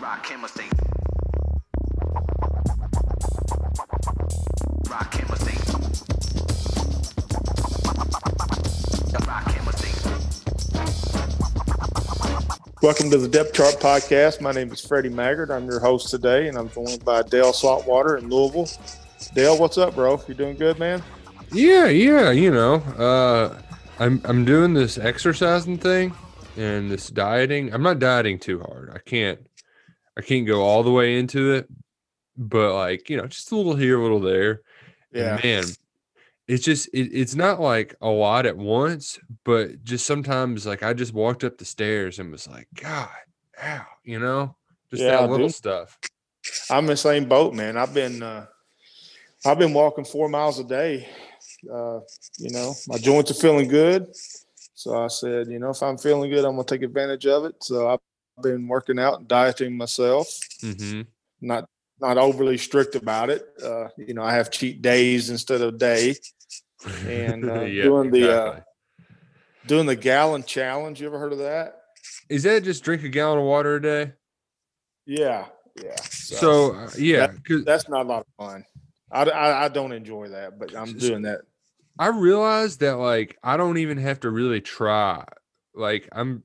Rock chemistry. Rock chemistry. Rock chemistry. Welcome to the Depth Chart Podcast. My name is Freddie Maggard. I'm your host today, and I'm joined by Dale Saltwater in Louisville. Dale, what's up, bro? You doing good, man? Yeah, yeah, you know, uh, I'm I'm doing this exercising thing and this dieting. I'm not dieting too hard. I can't I can't go all the way into it, but like you know, just a little here, a little there. Yeah. And man, it's just it, it's not like a lot at once, but just sometimes like I just walked up the stairs and was like, God, ow, you know, just Yeah, that little dude. stuff. I'm in the same boat, man. I've been uh, I've been walking four miles a day. Uh, you know, my joints are feeling good. So I said, you know, if I'm feeling good, I'm gonna take advantage of it. So I've been working out and dieting myself. Mm-hmm. Not not overly strict about it. Uh, you know, I have cheat days instead of day. And, uh, doing the, uh, Doing the gallon challenge. You ever heard of that? is that just drink a gallon of water a day? Yeah, yeah. So, yeah, yeah, 'cause- that's not a lot of fun. I, I, I don't enjoy that, but I'm doing that. I realize that like I don't even have to really try. Like I'm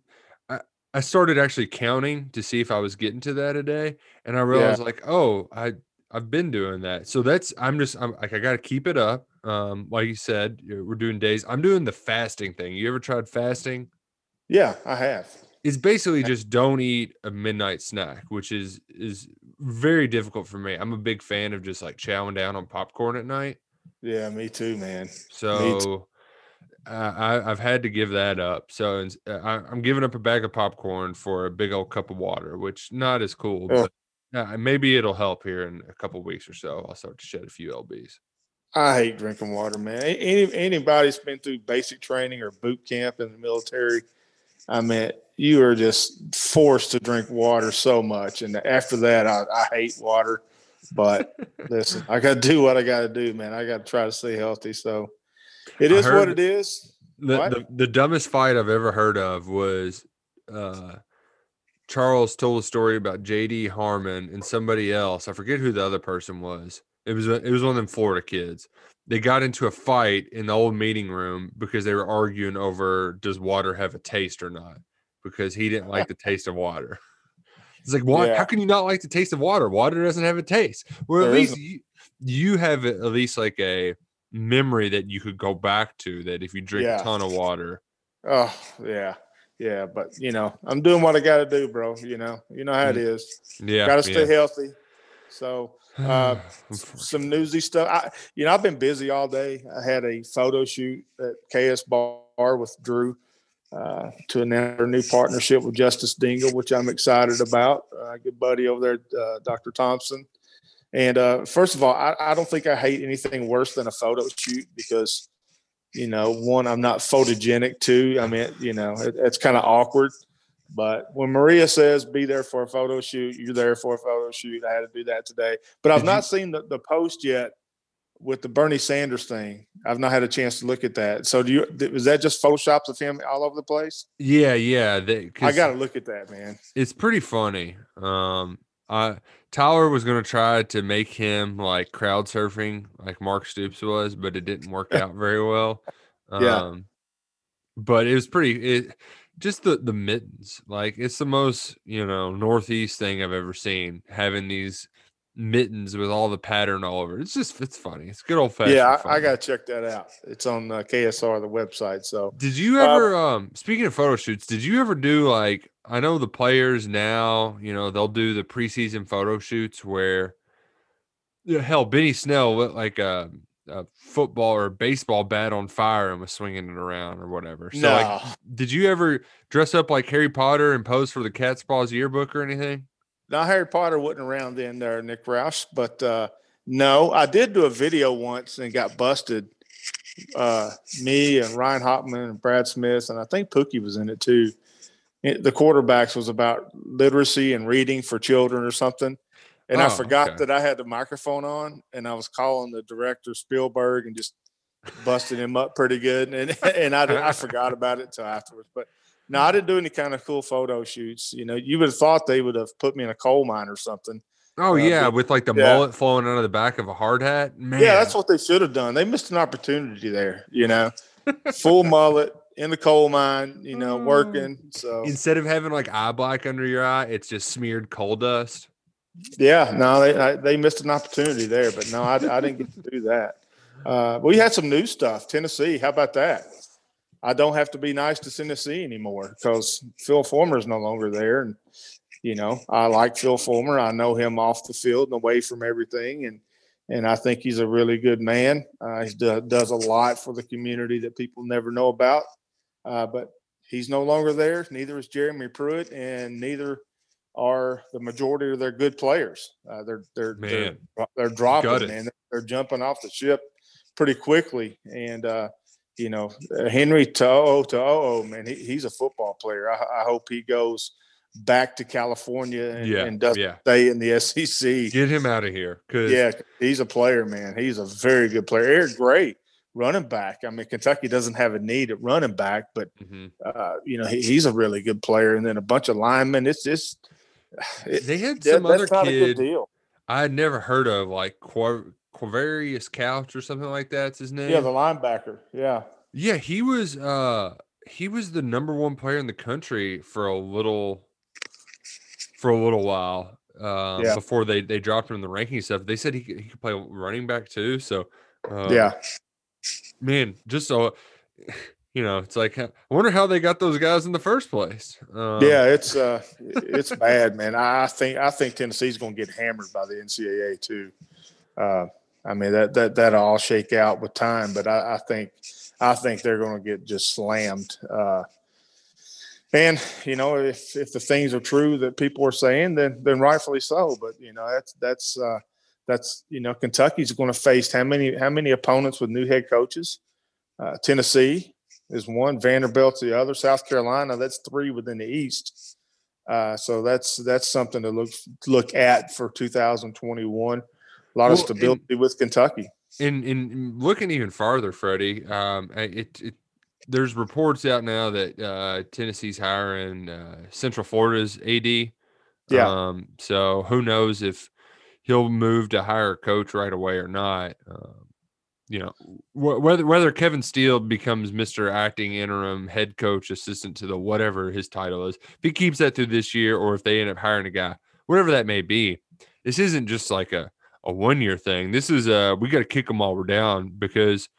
I, started actually counting to see if I was getting to that a day and I realized like, oh, I I've been doing that. So that's I'm just I'm like I got to keep it up. Um like you said, we're doing days. I'm doing the fasting thing. You ever tried fasting? Yeah, I have. It's basically just don't eat a midnight snack, which is is very difficult for me. I'm a big fan of just like chowing down on popcorn at night. Yeah, me too, man. So I, I've had to give that up. So uh, I, I'm giving up a bag of popcorn for a big old cup of water, which not as cool, Ugh. but uh, maybe it'll help here in a couple weeks or so. I'll start to shed a few lbs. I hate drinking water, man. Any anybody's been through basic training or boot camp in the military, I mean, you are just forced to drink water so much. And after that, I, I hate water. But listen, I got to do what I got to do, man. I got to try to stay healthy. So it is what it is. The, What? the the dumbest fight I've ever heard of was uh, Charles told a story about JD Harmon and somebody else. I forget who the other person was. It was it was one of them Florida kids. They got into a fight in the old meeting room because they were arguing over does water have a taste or not because he didn't like the taste of water. It's like, why? Yeah. How can you not like the taste of water? Water doesn't have a taste. Well, at There least you, you have at least like a memory that you could go back to that if you drink Yeah. a ton of water. Oh, yeah. Yeah. But, you know, I'm doing what I got to do, bro. You know, you know how it is. Yeah. Got to stay yeah. healthy. So, uh, some newsy stuff. I, you know, I've been busy all day. I had a photo shoot at KS Bar with Drew uh, to announce our new partnership with Justice Dingle, which I'm excited about. Uh, good buddy over there, uh, Dr. Thompson. And uh, first of all, I, I don't think I hate anything worse than a photo shoot because, you know, one, I'm not photogenic. Two, I mean, you know, it, it's kind of awkward. But when Maria says be there for a photo shoot, you're there for a photo shoot. I had to do that today. But I've not seen the, the post yet with the Bernie Sanders thing. I've not had a chance to look at that. So do you was that just photoshops of him all over the place? Yeah, yeah. They, I 'cause gotta look at that, man. It's pretty funny. Um, I Tyler was gonna try to make him like crowd surfing, like Mark Stoops was, but it didn't work out very well. Um, Yeah. but it was pretty. It just the the mittens, like it's the most you know northeast thing I've ever seen. Having these mittens with all the pattern all over. It's just it's funny. It's good old fashioned. Yeah, I, I gotta check that out. It's on uh, KSR the website. So Did you ever um speaking of photo shoots, did you ever do like I know the players now, you know, they'll do the preseason photo shoots where hell, Benny Snell lit like a, a football or baseball bat on fire and was swinging it around or whatever. So no, like did you ever dress up like Harry Potter and pose for the Cat's Paws yearbook or anything? Now Harry Potter wasn't around then, there, Nick Roush. But uh, no, I did do a video once and got busted. Uh, me and Ryan Hopman and Brad Smith, and I think Pookie was in it too. It, the quarterbacks was about literacy and reading for children or something. And I Oh, forgot okay. that I had the microphone on, and I was calling the director Spielberg and just busted him up pretty good. And and I, I forgot about it till afterwards. But No, I didn't do any kind of cool photo shoots. You know, you would have thought they would have put me in a coal mine or something. Oh Uh, yeah, but- with like the yeah. mullet flowing out of the back of a hard hat. Man, Yeah, that's what they should have done. They missed an opportunity there. You know, full mullet in the coal mine. You know, Mm. working. So instead of having like eye black under your eye, it's just smeared coal dust. yeah, no, they I, they missed an opportunity there. But no, I, I didn't get to do that. Uh, we had some new stuff. Tennessee, how about that? I don't have to be nice to Tennessee anymore because Phil Fulmer is no longer there, and you know I like Phil Fulmer. I know him off the field and away from everything, and and I think he's a really good man. Uh, he do, does a lot for the community that people never know about. Uh, but he's no longer there. Neither is Jeremy Pruitt, and neither are the majority of their good players. Uh, they're they're Man. they're, they're dropping, man. They're jumping off the ship pretty quickly, and uh, you know Henry To'o To'o, man, he, he's a football player. I, I hope he goes back to California and, yeah, and doesn't yeah. stay in the SEC. Get him out of here. Cause Yeah, he's a player, man. He's a very good player. Eric Gray, running back. I mean, Kentucky doesn't have a need at running back, but Mhm. uh, you know he, he's a really good player. And then a bunch of linemen. It's just it, they had that- some other that's not a good kid deal. I had never heard of, like Quavaris Crouch or something like that's his name. Yeah, the linebacker. Yeah, Yeah, he was uh he was the number one player in the country for a little for a little while. Um, Yeah. before they they dropped him in the ranking stuff. They said he could, he could play running back too. So uh, yeah. man, just so you know, it's like I wonder how they got those guys in the first place. Um, yeah, it's uh, it's bad, man. I I think I think Tennessee's going to get hammered by the NCAA too. Uh, I mean that that that'll all shake out with time, but I, I think I think they're going to get just slammed. Uh, and you know, if if the things are true that people are saying, then then rightfully so. But you know, that's that's uh, that's you know, Kentucky's going to face how many how many opponents with new head coaches? Uh, Tennessee is one, Vanderbilt's the other, South Carolina. That's three within the East. Uh, so that's that's something to look look at for 2021. A lot Well, of and- stability with Kentucky. And, in looking even farther, Freddie, um, it, it there's reports out now that uh, Tennessee's hiring uh, Central Florida's AD. Yeah. Um, so who knows if he'll move to hire a coach right away or not? Um, you know, wh- whether whether Kevin Steele becomes Mr. Acting Interim Head Coach Assistant to the whatever his title is, if he keeps that through this year, or if they end up hiring a guy, whatever that may be, this isn't just like a a one year thing. This is uh we got to kick them while we're down because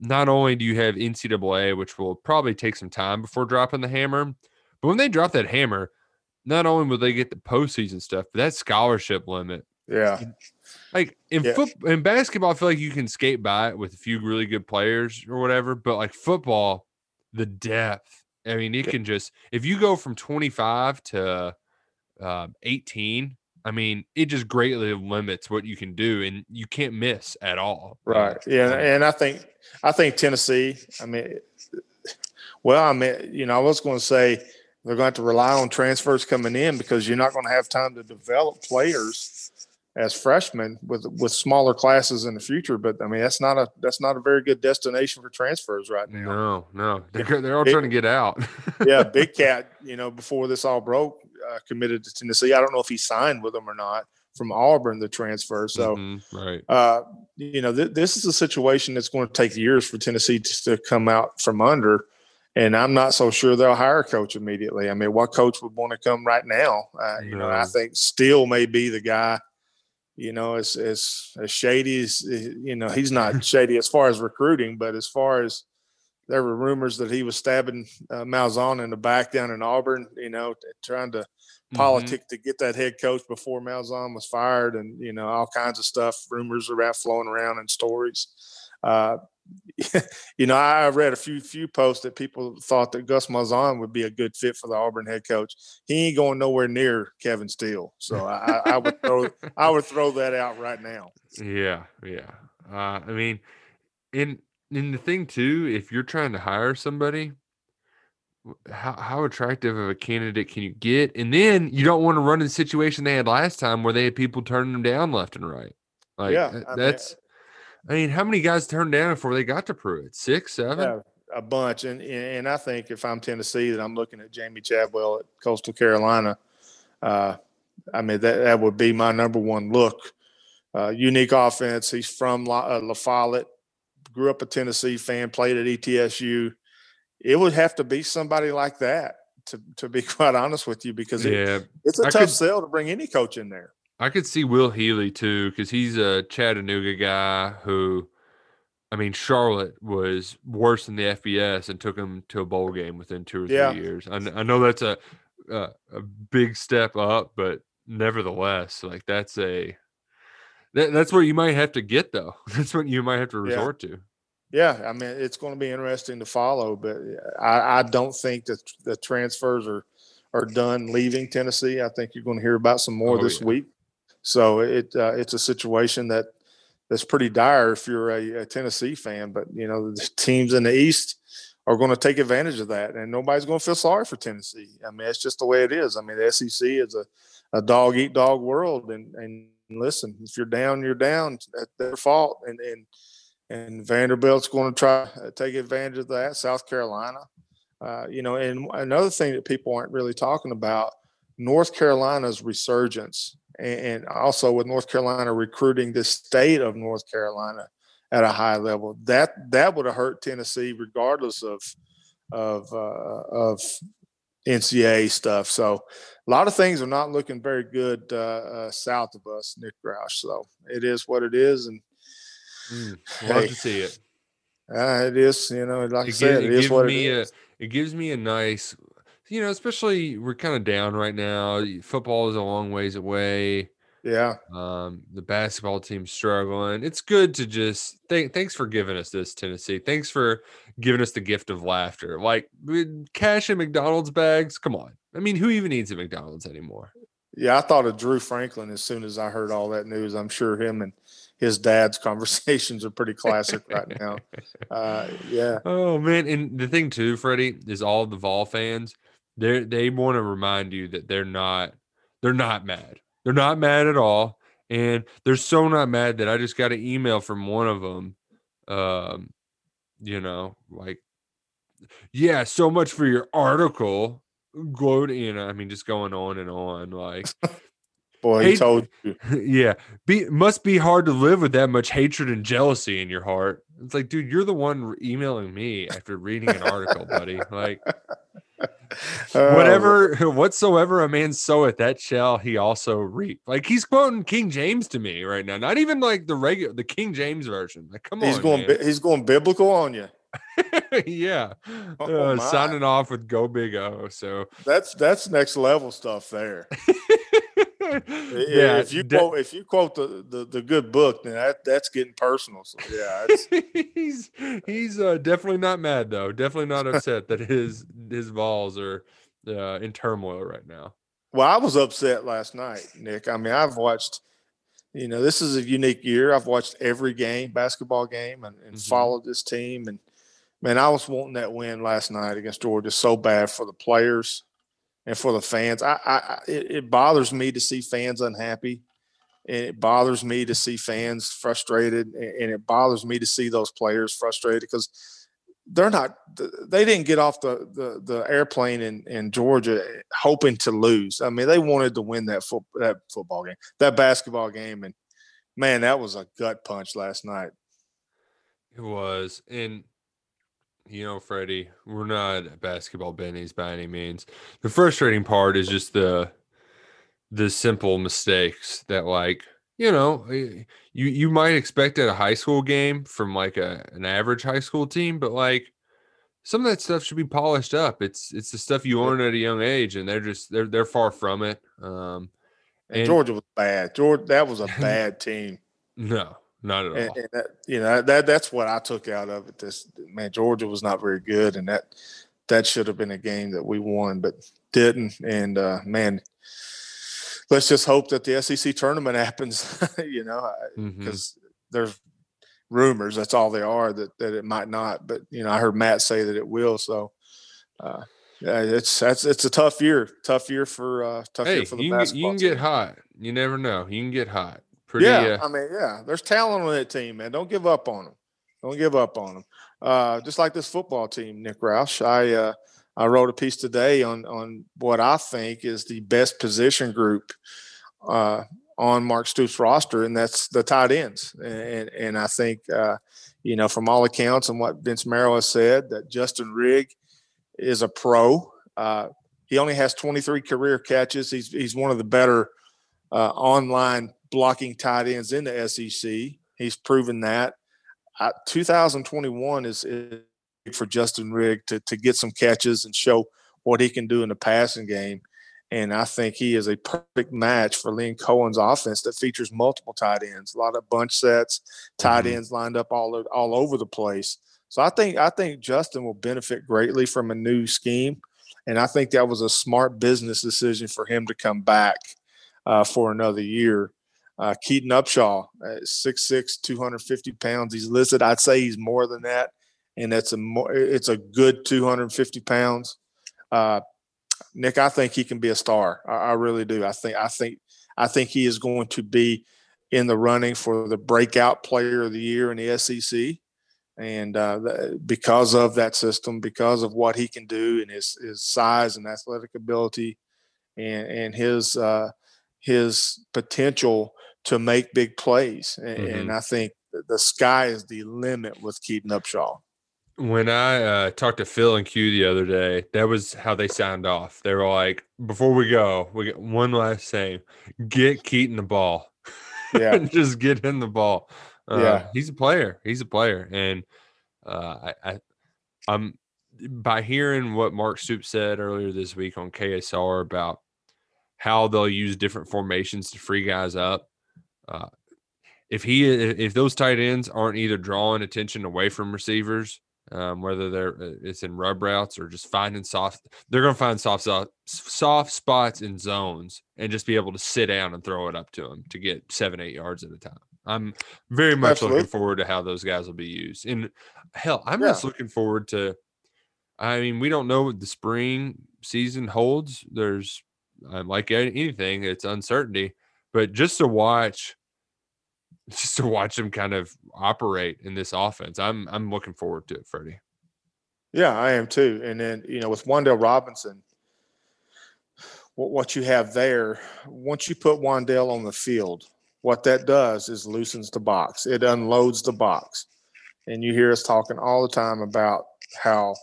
not only do you have NCAA, which will probably take some time before dropping the hammer, but when they drop that hammer, not only will they get the postseason stuff, but that scholarship limit. Yeah, Like in Yeah. foot in basketball, I feel like you can skate by it with a few really good players or whatever. But like football, the depth. I mean, it can just if you go from 25 to uh, 18, I mean, it just greatly limits what you can do, and you can't miss at all. Uh. Yeah, and I think I think Tennessee. I mean, well, I mean, you know, I was going to say they're going to have to rely on transfers coming in because you're not going to have time to develop players as freshmen with with smaller classes in the future. But I mean, that's not a that's not a very good destination for transfers right now. No, no, they're they're all Big- trying to get out. yeah, Big Cat, you know, before this all broke, uh, committed to Tennessee. I don't know if he signed with them or not from Auburn, the transfer. So, Mhm, right, uh, you know, th- this is a situation that's going to take years for Tennessee to, to come out from under. And I'm not so sure they'll hire a coach immediately. I mean, what coach would want to come right now? Uh, you know, I think Steele may be the guy. You know, as as as shady as you know, he's not shady as far as recruiting, but as far as there were rumors that he was stabbing uh, Malzahn in the back down in Auburn. You know, trying to Mhm. politic to get that head coach before Malzahn was fired, and you know all kinds of stuff, rumors around flowing around and stories. Uh, you know, I read a few few posts that people thought that Gus Malzahn would be a good fit for the Auburn head coach. He ain't going nowhere near Kevin Steele, so I, I- would throw I would throw that out right now. Yeah, yeah. Uh, I mean, and and the thing too, if you're trying to hire somebody, how how attractive of a candidate can you get? And then you don't want to run in the situation they had last time where they had people turning them down left and right. Like Yeah, that- I mean, that's. I mean, how many guys turned down before they got to Pruitt? Six, seven. Yeah, a bunch, and and I think if I'm Tennessee, that I'm looking at Jamey Chadwell at Coastal Carolina. Uh, I mean that that would be my number one look. Uh, unique offense. He's from La, uh, La Follette, grew up a Tennessee fan, played at ETSU. It would have to be somebody like that to to be quite honest with you, because it, Yeah, it's a I tough could- sell to bring any coach in there. I could see Will Healy too, because he's a Chattanooga guy who, I mean, Charlotte was worse than the FBS and took him to a bowl game within two or three Yeah. years. I, I know that's a, a a big step up, but nevertheless, like that's a that, that's what you might have to get though. That's what you might have to Yeah. resort to. Yeah, I mean it's going to be interesting to follow, but I, I don't think that the transfers are are done leaving Tennessee. I think you're going to hear about some more Oh, this yeah. week. So it uh, it's a situation that that's pretty dire if you're a, a Tennessee fan. But you know the teams in the East are going to take advantage of that, and nobody's going to feel sorry for Tennessee. I mean it's just the way it is. I mean the SEC is a, a dog eat dog world, and and listen, if you're down, you're down. That's their fault, and and and Vanderbilt's going to try to take advantage of that. South Carolina, uh, you know, and another thing that people aren't really talking about, North Carolina's resurgence, and, and also with North Carolina recruiting the state of North Carolina at a high level, that that would have hurt Tennessee regardless of of uh, of NCAA stuff. So a lot of things are not looking very good uh, uh, south of us, Nick Roush. So it is what it is, and Mm, love Hey. to see it. uh, it is. You know, like I it, said, gives, it it is gives what it me is. a it gives me a nice you know especially we're kind of down right now football is a long ways away Yeah, um the basketball team's struggling it's good to just thank thanks for giving us this tennessee thanks for giving us the gift of laughter like with cash in mcdonald's bags come on i mean who even eats at mcdonald's anymore yeah. I thought of Drew Franklin as soon as I heard all that news. I'm sure him and his dad's conversations are pretty classic right now. Uh, yeah, Oh man, and the thing too, Freddie, is all the Vol fans, they they want to remind you that they're not they're not mad. They're not mad at all. And they're so not mad that I just got an email from one of them. Um, you know, like, yeah, so much for your article. Gloating, you know, I mean, just going on and on. Like, boy, he told you. yeah, be must be hard to live with that much hatred and jealousy in your heart. It's like, dude, you're the one emailing me after reading an article, buddy. Like, whatever, whatsoever a man soweth, that shall he also reap. Like he's quoting King James to me right now. Not even like the regular, the King James version. Like, come he's on, going. man. He's going biblical on you. yeah, Oh, uh, signing off with Go Big O. So, That's that's next level stuff there. Yeah, if you de- quote if you quote the, the the good book, then that that's getting personal. So yeah, it's, he's he's uh, definitely not mad though. Definitely not upset that his his Vols are uh, in turmoil right now. well, I was upset last night, Nick. I mean, I've watched. You know, this is a unique year. I've watched every game, basketball game, and, and Mhm. followed this team. And man, I was wanting that win last night against Georgia so bad for the players and for the fans. I, I it, it bothers me to see fans unhappy, and it bothers me to see fans frustrated, and, and it bothers me to see those players frustrated because they're not. They didn't get off the the, the airplane in, in Georgia hoping to lose. I mean, they wanted to win that foot that football game, that basketball game, and man, that was a gut punch last night. It was, and you know, Freddie, we're not basketball bennies by any means. The frustrating part is just the the simple mistakes that, like, you know, you you might expect at a high school game from like a an average high school team, but like some of that stuff should be polished up. It's it's the stuff you learn at a young age, and they're just they're they're far from it. Um, And, And- Georgia was bad. Georgia, that was a bad team. no, not at all. and, and that, you know that that's what I took out of it. This man, Georgia was not very good, and that that should have been a game that we won, but didn't. And uh, man, let's just hope that the SEC tournament happens. you know, because there's rumors. That's all they are. That that it might not, but you know, I heard Matt say that it will. So. Uh, yeah, it's that's it's a tough year. Tough year for uh tough Hey, year for the you can, get, you can get hot. You never know. You can get hot. Pretty. yeah, uh, I mean, yeah, there's talent on that team, man. Don't give up on them. Don't give up on them. Uh, just like this football team, Nick Roush. I uh, I wrote a piece today on on what I think is the best position group uh, on Mark Stoops' roster, and that's the tight ends. And and I think uh, you know from all accounts and what Vince Marrow has said that Justin Rigg is a pro. Uh, he only has 23 career catches. He's he's one of the better uh, online blocking tight ends in the SEC. He's proven that. 2021 is, is for Justin Rigg to to get some catches and show what he can do in the passing game. And I think he is a perfect match for Liam Coen's offense that features multiple tight ends, a lot of bunch sets, tight mm-hmm. ends lined up all all over the place. So I think I think Justin will benefit greatly from a new scheme, and I think that was a smart business decision for him to come back uh, for another year. Uh, Keaton Upshaw, uh, 6'6", 250 pounds. He's listed. I'd say he's more than that, and that's a more. It's a good 250 pounds. Uh, Nick, I think he can be a star. I, I, really do. I think I think I think he is going to be in the running for the breakout player of the year in the SEC, and uh, because of that system, because of what he can do and his his size and athletic ability, and and his uh, his potential to make big plays. And, mm-hmm. and I think the sky is the limit with Keaton Upshaw when I uh, talked to Phil and Q the other day, that was how they signed off. They were like, "Before we go, we get one last thing: get Keaton the ball. Yeah, just get him the ball. Uh, yeah, he's a player. He's a player, and uh, I, I, I'm by hearing what Mark Stoops said earlier this week on KSR about how they'll use different formations to free guys up. Uh, if he if those tight ends aren't either drawing attention away from receivers um, whether they're uh, it's in rub routes or just finding soft. They're going to find soft soft soft spots in zones and just be able to sit down and throw it up to them to get seven eight yards at a time. I'm very much Absolutely. looking forward to how those guys will be used. And hell, I'm yeah. just looking forward to. I mean, we don't know what the spring season holds. There's um, like anything, it's uncertainty. But just to watch just to watch him kind of operate in this offense. I'm I'm looking forward to it, Freddie. Yeah, I am too. And then you know, with Wan'Dale Robinson, what what you have there, once you put Wan'Dale on the field, what that does is loosens the box. It unloads the box, and you hear us talking all the time about how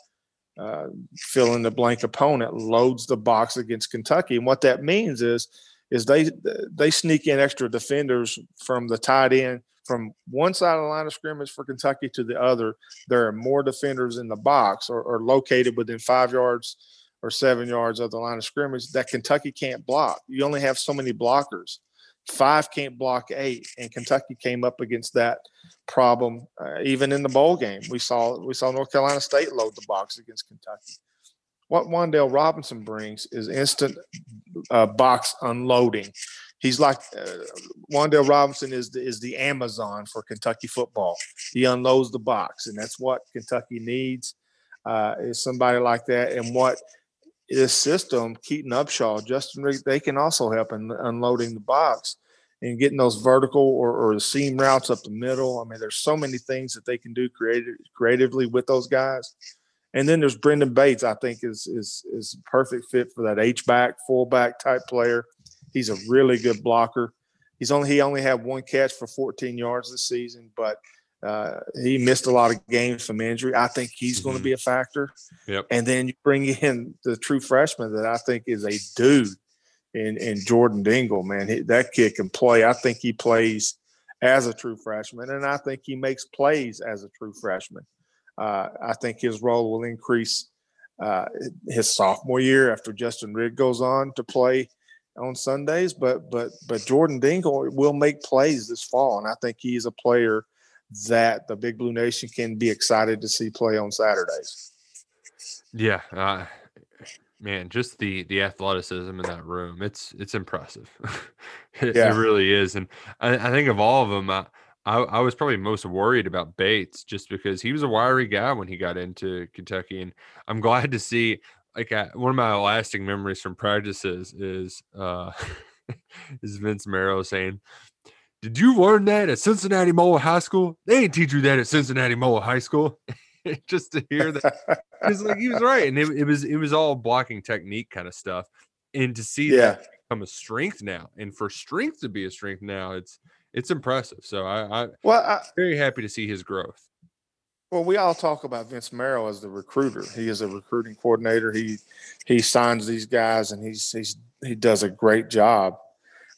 uh, fill in the blank opponent loads the box against Kentucky, and what that means is is they they sneak in extra defenders from the tight end from one side of the line of scrimmage for Kentucky to the other. There are more defenders in the box or, or located within five yards or seven yards of the line of scrimmage that Kentucky can't block. You only have so many blockers. Five can't block eight, and Kentucky came up against that problem uh, even in the bowl game. We saw we saw North Carolina State load the box against Kentucky what Wan'Dale Robinson brings is instant uh, box unloading. He's like uh, Wan'Dale Robinson is the, is the Amazon for Kentucky football. He unloads the box, and that's what Kentucky needs uh, is somebody like that. And what this system, Keaton Upshaw, Justin Rigg, they can also help in unloading the box and getting those vertical or, or the seam routes up the middle. I mean, there's so many things that they can do creative, creatively with those guys. And then there's Brenden Bates, I think is is is a perfect fit for that H back, fullback type player. He's a really good blocker. He's only he only had one catch for 14 yards this season, but uh, he missed a lot of games from injury. I think he's mm-hmm. going to be a factor. Yep. And then you bring in the true freshman that I think is a dude in in Jordan Dingle. Man, he, that kid can play. I think he plays as a true freshman, and I think he makes plays as a true freshman. Uh, I think his role will increase uh, his sophomore year after Justin Rigg goes on to play on Sundays. But but but Jordan Dingle will make plays this fall, and I think he's a player that the Big Blue Nation can be excited to see play on Saturdays. Yeah, uh, man, just the the athleticism in that room it's it's impressive. it, yeah. it, really is, and I, I, think of all of them. I, I, I was probably most worried about Bates just because he was a wiry guy when he got into Kentucky, and I'm glad to see. Like I, one of my lasting memories from practices is uh, is Vince Marrow saying, "Did you learn that at Cincinnati Moeller High School? They didn't teach you that at Cincinnati Moeller High School." just to hear that. Because like he was right, and it, it was it was all blocking technique kind of stuff, and to see Yeah. that become a strength now, and for strength to be a strength now, it's it's impressive. So I, I'm Well, I, very happy to see his growth. Well, we all talk about Vince Marrow as the recruiter. He is a recruiting coordinator. He he signs these guys, and he's he's he does a great job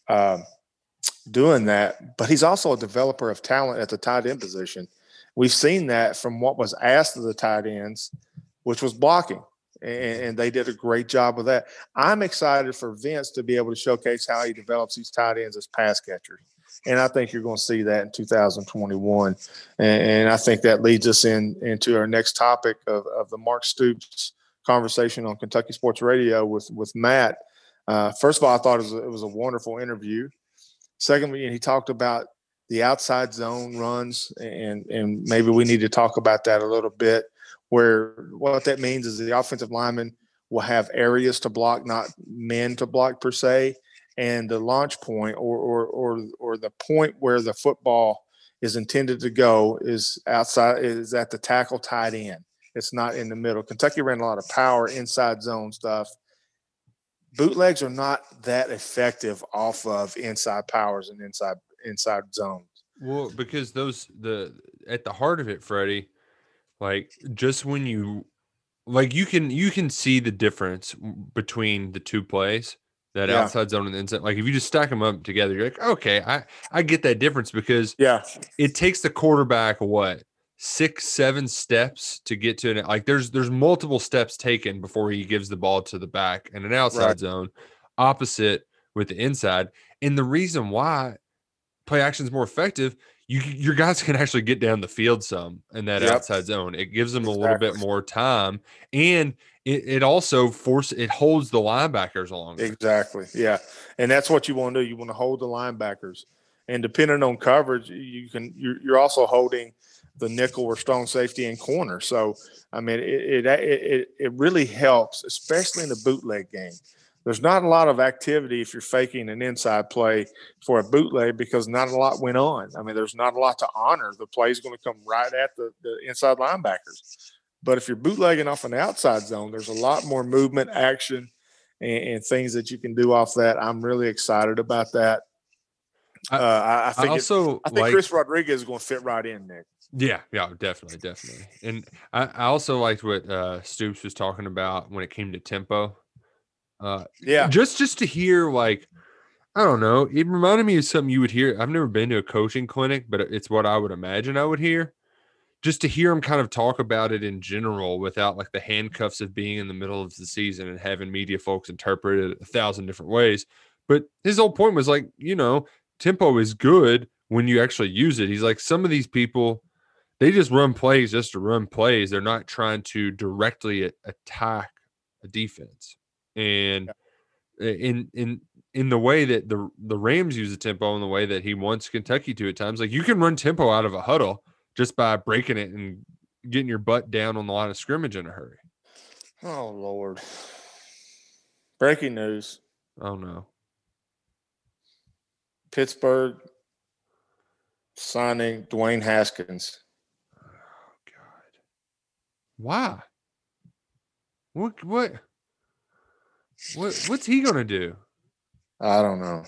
um, doing that. But he's also a developer of talent at the tight end position. We've seen that from what was asked of the tight ends, which was blocking, and, and they did a great job with that. I'm excited for Vince to be able to showcase how he develops these tight ends as pass catchers. And I think you're going to see that in 2021. And, and I think that leads us in into our next topic of, of the Mark Stoops conversation on Kentucky Sports Radio with with Matt. Uh, first of all, I thought it was, a, it was a wonderful interview. Secondly, he talked about the outside zone runs, and and maybe we need to talk about that a little bit. Where what that means is the offensive lineman will have areas to block, not men to block per se, and the launch point or or or, or the point where the football is intended to go is outside is at the tackle tight end. It's not in the middle. Kentucky ran a lot of power inside zone stuff. Bootlegs are not that effective off of inside powers and inside inside zones. Well, because those the at the heart of it, Freddie, like just when you like you can you can see the difference between the two plays, that Yeah. outside zone and the inside. Like if you just stack them up together, you're like, okay, I I get that difference because Yeah, it takes the quarterback what six seven steps to get to it like there's there's multiple steps taken before he gives the ball to the back and an outside Right. zone opposite with the inside and the reason why play action is more effective you your guys can actually get down the field some in that Yep. outside zone it gives them a little bit more time and it, it also force it holds the linebackers along. exactly. Yeah, and that's what you want to do. You want to hold the linebackers, and depending on coverage, you can you're, you're also holding the nickel or strong safety and corner. So I mean, it it it, it really helps, especially in the bootleg game. There's not a lot of activity if you're faking an inside play for a bootleg because not a lot went on. I mean, there's not a lot to honor. The play is going to come right at the, the inside linebackers. But if you're bootlegging off an outside zone, there's a lot more movement, action, and, and things that you can do off that. I'm really excited about that. I- uh, I, I i think it- also I think like Chris Rodriguez is going to fit right in, Nick. Yeah, yeah, definitely, definitely. And I, I also liked what uh Stoops was talking about when it came to tempo. Uh Yeah, just just to hear like I don't know, it reminded me of something you would hear. I've never been to a coaching clinic, but it's what I would imagine I would hear. Just to hear him kind of talk about it in general without like the handcuffs of being in the middle of the season and having media folks interpret it a thousand different ways. But his whole point was like, you know, tempo is good when you actually use it. He's like, some of these people, they just run plays just to run plays. They're not trying to directly attack a defense. And in in in the way that the the Rams use the tempo in the way that he wants Kentucky to at times, like you can run tempo out of a huddle just by breaking it and getting your butt down on the line of scrimmage in a hurry. Oh Lord! Breaking news: Oh no. Pittsburgh signing Dwayne Haskins. Oh God. Why? What what what what's he gonna do? I don't know.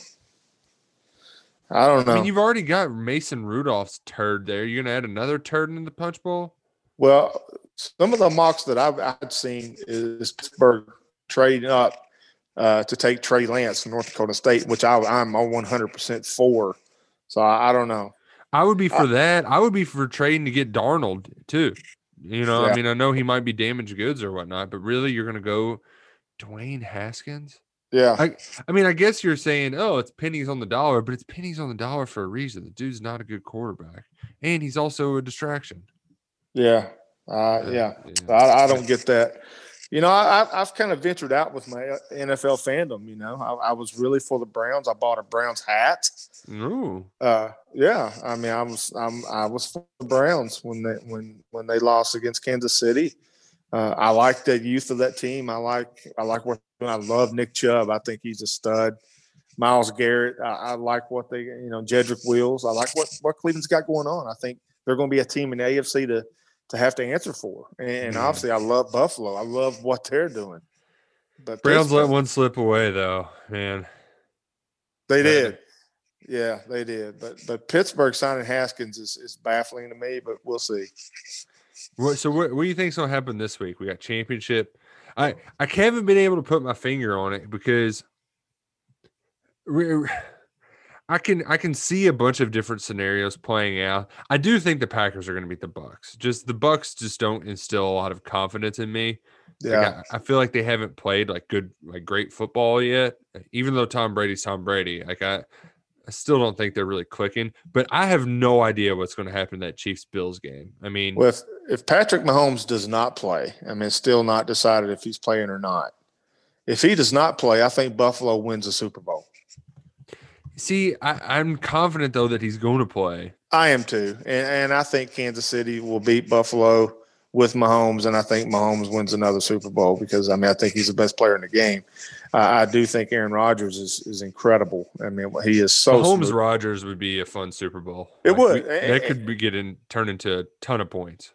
I don't know. I mean, you've already got Mason Rudolph's turd there. You're gonna add another turd in the punch bowl? Well, some of the mocks that I've I'd seen is Pittsburgh trading up uh, to take Trey Lance from North Dakota State, which I, I'm 100 percent for. So I, I don't know. I would be for I- that. I would be for trading to get Darnold too. You know, Yeah. I mean, I know he might be damaged goods or whatnot, but really, you're gonna go Dwayne Haskins? Yeah, I, I mean, I guess you're saying, oh, it's pennies on the dollar, but it's pennies on the dollar for a reason. The dude's not a good quarterback, and he's also a distraction. yeah, uh, yeah. I, I don't get that. You know, I, I've kind of ventured out with my uh, NFL fandom. You know, I, I was really for the Browns. I bought a Browns hat. Ooh, Uh, yeah, I mean, I was I'm, I was for the Browns when they when when they lost against Kansas City. Uh, I like the youth of that team. I like I like what I love Nick Chubb. I think he's a stud. Myles Garrett. I, I like what they you know Jedrick Wills. I like what what Cleveland's got going on. I think they're going to be a team in the AFC to to have to answer for. And, and obviously, I love Buffalo. I love what they're doing. But Browns let one slip away though, man. They did. Yeah, they did. But but Pittsburgh signing Haskins is, is baffling to me, but we'll see. What, so what, what do you think's gonna happen this week? We got championship. I I haven't been able to put my finger on it because we- I can I can see a bunch of different scenarios playing out. I do think the Packers are going to beat the Bucs. Just the Bucs just don't instill a lot of confidence in me. Like, Yeah. I, I feel like they haven't played like good like great football yet. Even though Tom Brady's Tom Brady, like I I still don't think they're really clicking. But I have no idea what's going to happen in that Chiefs Bills game. I mean, Well, if, if Patrick Mahomes does not play, I mean, it's still not decided if he's playing or not. If he does not play, I think Buffalo wins the Super Bowl. See, I, I'm confident though that he's going to play. I am too, and and I think Kansas City will beat Buffalo with Mahomes, and I think Mahomes wins another Super Bowl because I mean I think he's the best player in the game. Uh, I do think Aaron Rodgers is is incredible. I mean he is so Mahomes Rodgers would be a fun Super Bowl. It would. we- Eh, that could be getting turned into a ton of points.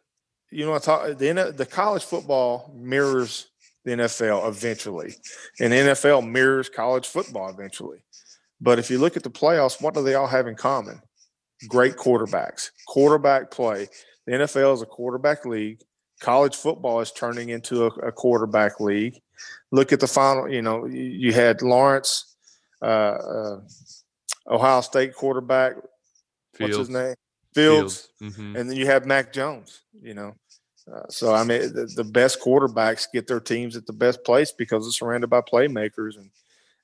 you know, I talk the the college football mirrors the NFL eventually, and the NFL mirrors college football eventually. But if you look at the playoffs, what do they all have in common? Great quarterbacks, quarterback play. The NFL is a quarterback league. College football is turning into a, a quarterback league. Look at the final. You know, you, you had Lawrence, uh, uh, Ohio State quarterback. What's his Fields. name? Fields Mhm. and then you have Mac Jones. You know, uh, so I mean, the, the best quarterbacks get their teams at the best place because they're surrounded by playmakers. And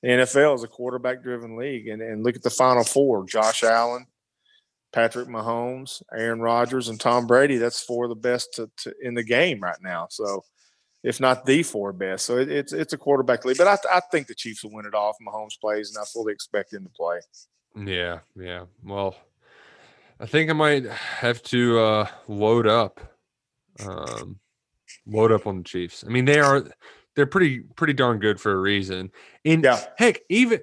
the NFL is a quarterback-driven league. And and look at the Final Four: Josh Allen, Patrick Mahomes, Aaron Rodgers, and Tom Brady. That's four of the best to, to, in the game right now. So. If not the four best, so it, it's it's a quarterback league, but I, I think the Chiefs will win it off. Mahomes plays, and I fully expect him to play. Yeah, yeah. Well, I think I might have to uh load up. Um load up on the Chiefs. I mean, they are they're pretty pretty darn good for a reason. And Yeah. heck, even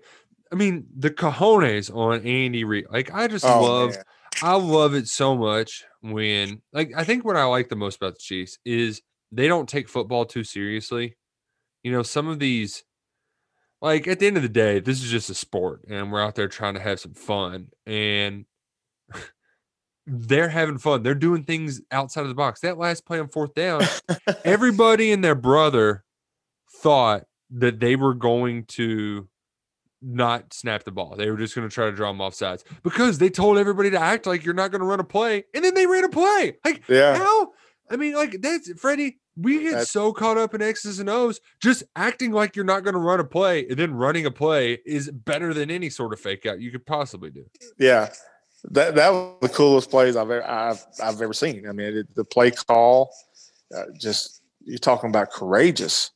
I mean, the cojones on Andy Reid. Like I just Oh, love man. I love it so much when like I think what I like the most about the Chiefs is they don't take football too seriously. You know, some of these like at the end of the day, this is just a sport and we're out there trying to have some fun and they're having fun. They're doing things outside of the box. That last play on fourth down, everybody and their brother thought that they were going to not snap the ball. They were just going to try to draw them off sides because they told everybody to act like you're not going to run a play, and then they ran a play. Like Yeah. how? I mean, like that's Freddie. We get That's- so caught up in X's and O's, just acting like you're not going to run a play, and then running a play is better than any sort of fake out you could possibly do. Yeah, that that was the coolest plays I've ever I've, I've ever seen. I mean, it, the play call, uh, just you're talking about courageous,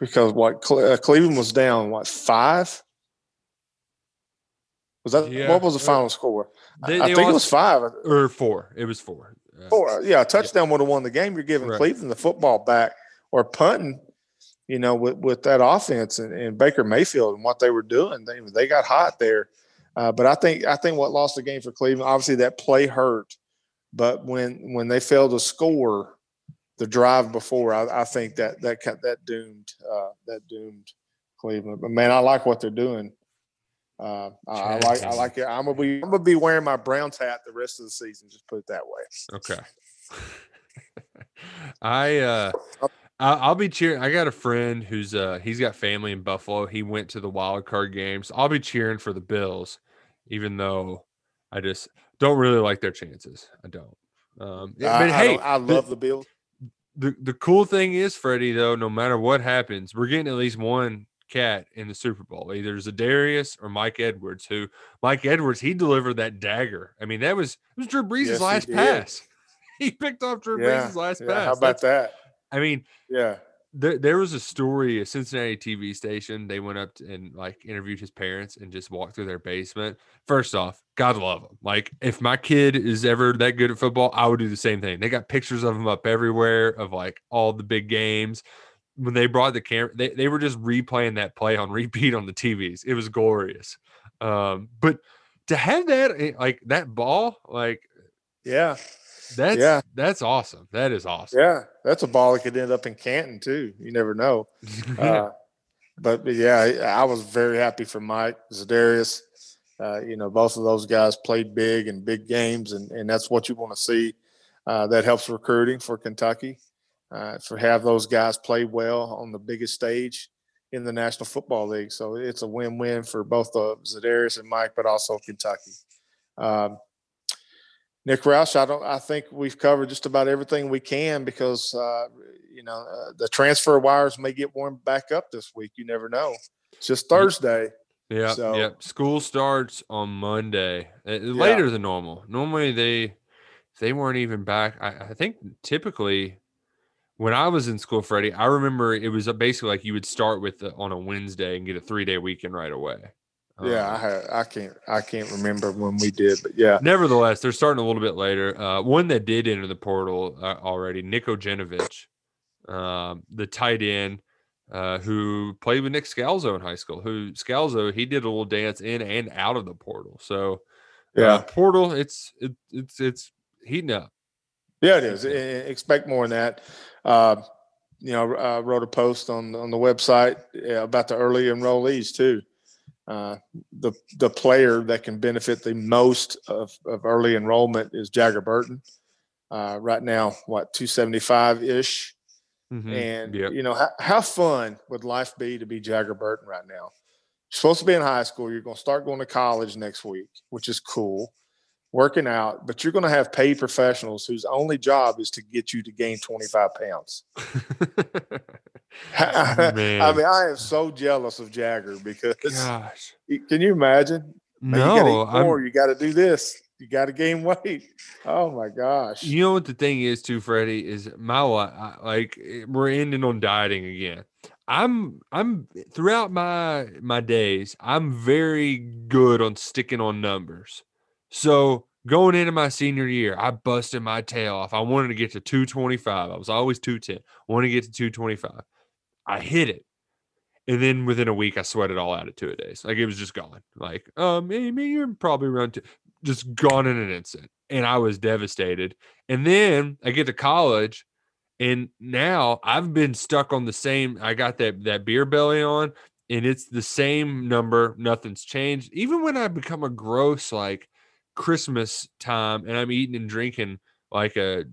because what Cle- uh, Cleveland was down what five? Was that Yeah, what was the uh, final score? I- They, I they think it was five. or four. It was four. Uh, Four. Yeah, a touchdown would have won the game. You're giving Correct. Cleveland the football back or punting. You know, with, with that offense and, and Baker Mayfield and what they were doing, they they got hot there. Uh, but I think I think what lost the game for Cleveland, obviously that play hurt. But when when they failed to score the drive before, I, I think that that that doomed uh, that doomed Cleveland. But man, I like what they're doing. Uh, I, like I like it. I'm gonna be I'm gonna be wearing my Browns hat the rest of the season. Just put it that way. Okay. I uh I- I'll be cheering. I got a friend who's uh he's got family in Buffalo. He went to the wild card games. I'll be cheering for the Bills, even though I just don't really like their chances. I don't. Um, I, but I hey, I the- love the Bills. the the cool thing is, Freddie, though, no matter what happens, we're getting at least one cat in the Super Bowl. Either Za'Darius or Mike Edwards. Who Mike Edwards, he delivered that dagger. I mean, that was it was Drew Brees' Yes, last did. pass. He picked off Drew Yeah, Brees' last yeah, pass. How about That's- that? I mean, Yeah. there, there was a story, a Cincinnati TV station. They went up to, and like interviewed his parents and just walked through their basement. First off, God love them. Like, if my kid is ever that good at football, I would do the same thing. They got pictures of him up everywhere of like all the big games. When they brought the camera, they, they were just replaying that play on repeat on the TVs. It was glorious. Um, but to have that, eh, like that ball, like Yeah. That's Yeah. that's awesome. That is awesome. Yeah, that's a ball that could end up in Canton too. You never know. Uh, but, but yeah, I was very happy for Mike Za'Darius. Uh, you know, both of those guys played big and big games, and, and that's what you want to see. Uh, that helps recruiting for Kentucky. Uh, for have those guys play well on the biggest stage in the National Football League. So it's a win-win for both of Za'Darius and Mike, but also Kentucky. Um, Nick Roush, I don't. I think we've covered just about everything we can because uh, you know uh, the transfer wires may get warmed back up this week. You never know. It's just Thursday. Yeah, So- yeah. School starts on Monday, uh, later than normal. Normally they they weren't even back. I, I think typically when I was in school, Freddie, I remember it was uh, basically like you would start with the, on a Wednesday and get a three day weekend right away. Yeah, I Um, had, I can't I can't remember when we did, but yeah, Nevertheless, they're starting a little bit later. Uh, one that did enter the portal uh, already, Nico Genovich, um, the tight end uh, who played with Nick Scalzo in high school. Who Scalzo he did a little dance in and out of the portal. So yeah, uh, portal, it's it, it's it's heating up. Yeah. It is. Expect more than that. Uh, you know, I wrote a post on on the website about the early enrollees too. Uh, the the player that can benefit the most of, of early enrollment is Jager Burton. Uh, right now, what two seventy five ish. Mhm. And Yep. you know, how, how fun would life be to be Jager Burton right now? You're supposed to be in high school. You're going to start going to college next week, which is cool. Working out, but you're going to have paid professionals whose only job is to get you to gain 25 pounds. I mean, I am so jealous of Jager because Gosh, can you imagine? You no, I'm, more. You got to do this. You got to gain weight. Oh my gosh. You know what the thing is too, Freddie, is my I- like eh, we're ending on dieting again. I'm I'm throughout my my days, I'm very good on sticking on numbers. So going into my senior year, I busted my tail off. I wanted to get to 225. I was always 210. Wanted to get to 225. I hit it. And then within a week, I sweated all out of two a days. Like it was just gone. Like, um, maybe you're probably around two, just gone in an instant. And I was devastated. And then I get to college, and now I've been stuck on the same. I got that that beer belly on, and it's the same number. Nothing's changed. Even when I become a gross like Christmas time, and I'm eating and drinking like a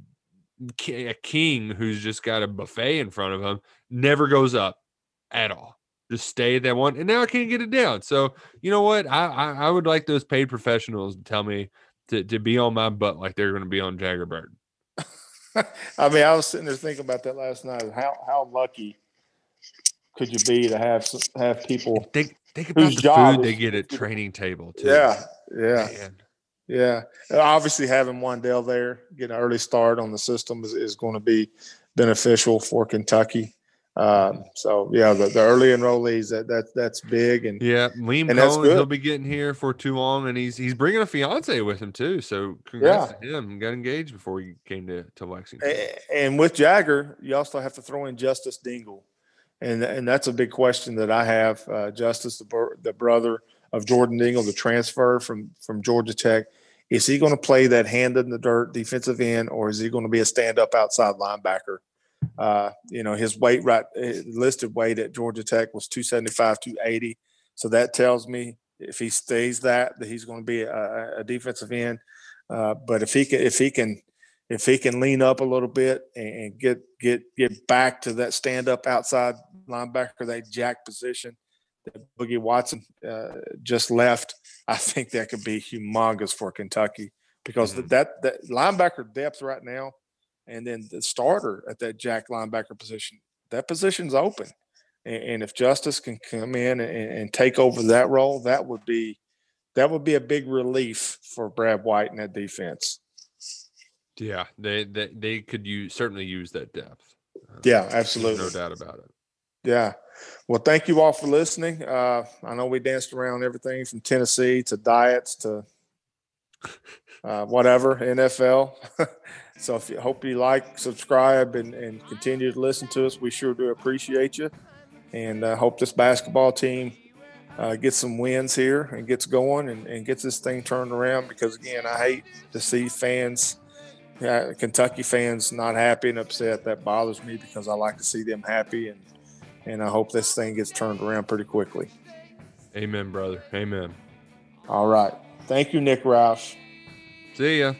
a king who's just got a buffet in front of him, never goes up at all. Just stay at that one, and now I can't get it down. So you know what? I I, I would like those paid professionals to tell me to, to be on my butt like they're going to be on Jager Burton. I mean, I was sitting there thinking about that last night. How how lucky could you be to have have people? Think think about the food they get at training table too. Yeah, yeah, Man. Yeah. And Obviously, having Wan'Dale there, getting an early start on the system is, is going to be beneficial for Kentucky. Um, so yeah, the, the early enrollees that that that's big and Yeah, Liam And he'll be getting here for too long, and he's he's bringing a fiance with him too. So congrats to him. Got engaged before he came to to Lexington. A- And with Jager, you also have to throw in Justice Dingle, and and that's a big question that I have. Uh, Justice, the, br- the brother of Jordan Dingle, the transfer from from Georgia Tech, is he going to play that hand in the dirt defensive end, or is he going to be a stand up outside linebacker? Uh, you know, his weight right his listed weight at Georgia Tech was 275, 280. So that tells me if he stays that that he's going to be a, a defensive end. Uh, but if he can, if he can if he can lean up a little bit and, get get get back to that stand up outside linebacker, that jack position that Boogie Watson uh, just left, I think that could be humongous for Kentucky because Mhm. that that linebacker depth right now, and then the starter at that jack linebacker position, that position's open. And, and if Justice can come in and, and take over that role, that would be that would be a big relief for Brad White in that defense. Yeah, they they they could use certainly use that depth. Uh, Yeah, absolutely. no doubt about it. Yeah. Well, thank you all for listening. Uh, I know we danced around everything from Tennessee to diets to uh, whatever, NFL. so if you hope you like, subscribe, and, and continue to listen to us, we sure do appreciate you. And uh, hope this basketball team uh, gets some wins here and gets going and, and gets this thing turned around because, again, I hate to see fans yeah, Kentucky fans not happy and upset. That bothers me because I like to see them happy, and and I hope this thing gets turned around pretty quickly. Amen, brother. Amen. All right. Thank you, Nick Roush. See ya.